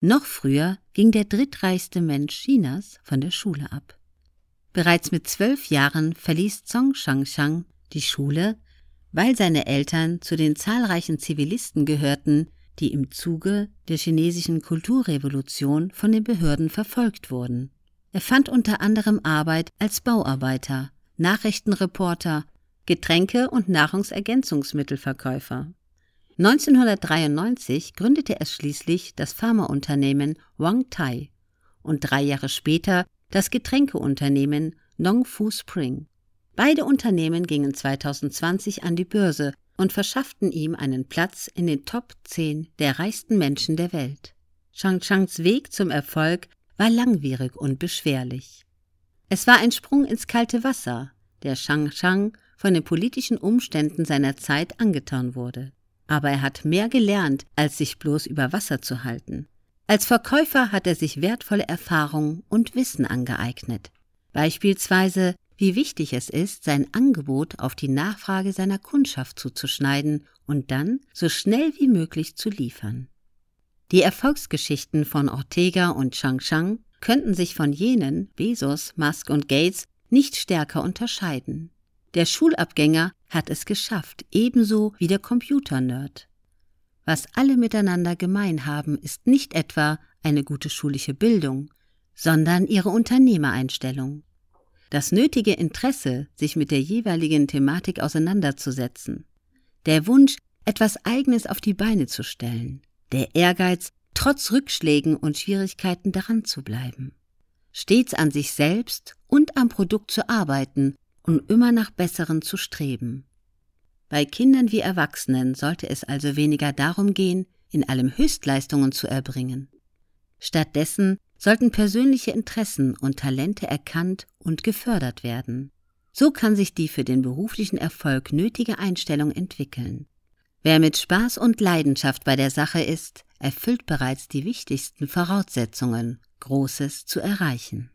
Noch früher ging der drittreichste Mensch Chinas von der Schule ab. Bereits mit zwölf Jahren verließ Zhong Shangshang die Schule, weil seine Eltern zu den zahlreichen Zivilisten gehörten, die im Zuge der chinesischen Kulturrevolution von den Behörden verfolgt wurden. Er fand unter anderem Arbeit als Bauarbeiter, Nachrichtenreporter, Getränke- und Nahrungsergänzungsmittelverkäufer. 1993 gründete er schließlich das Pharmaunternehmen Wang Tai und drei Jahre später das Getränkeunternehmen Nong Fu Spring. Beide Unternehmen gingen 2020 an die Börse und verschafften ihm einen Platz in den Top 10 der reichsten Menschen der Welt. Chang Changs Weg zum Erfolg war langwierig und beschwerlich. Es war ein Sprung ins kalte Wasser, der Chang Chang von den politischen Umständen seiner Zeit angetan wurde aber er hat mehr gelernt, als sich bloß über Wasser zu halten. Als Verkäufer hat er sich wertvolle Erfahrungen und Wissen angeeignet. Beispielsweise, wie wichtig es ist, sein Angebot auf die Nachfrage seiner Kundschaft zuzuschneiden und dann so schnell wie möglich zu liefern. Die Erfolgsgeschichten von Ortega und Chang Chang könnten sich von jenen Bezos, Musk und Gates nicht stärker unterscheiden. Der Schulabgänger hat es geschafft, ebenso wie der Computernerd. Was alle miteinander gemein haben, ist nicht etwa eine gute schulische Bildung, sondern ihre Unternehmereinstellung. Das nötige Interesse, sich mit der jeweiligen Thematik auseinanderzusetzen. Der Wunsch, etwas Eigenes auf die Beine zu stellen. Der Ehrgeiz, trotz Rückschlägen und Schwierigkeiten daran zu bleiben. Stets an sich selbst und am Produkt zu arbeiten um immer nach Besseren zu streben. Bei Kindern wie Erwachsenen sollte es also weniger darum gehen, in allem Höchstleistungen zu erbringen. Stattdessen sollten persönliche Interessen und Talente erkannt und gefördert werden. So kann sich die für den beruflichen Erfolg nötige Einstellung entwickeln. Wer mit Spaß und Leidenschaft bei der Sache ist, erfüllt bereits die wichtigsten Voraussetzungen, Großes zu erreichen.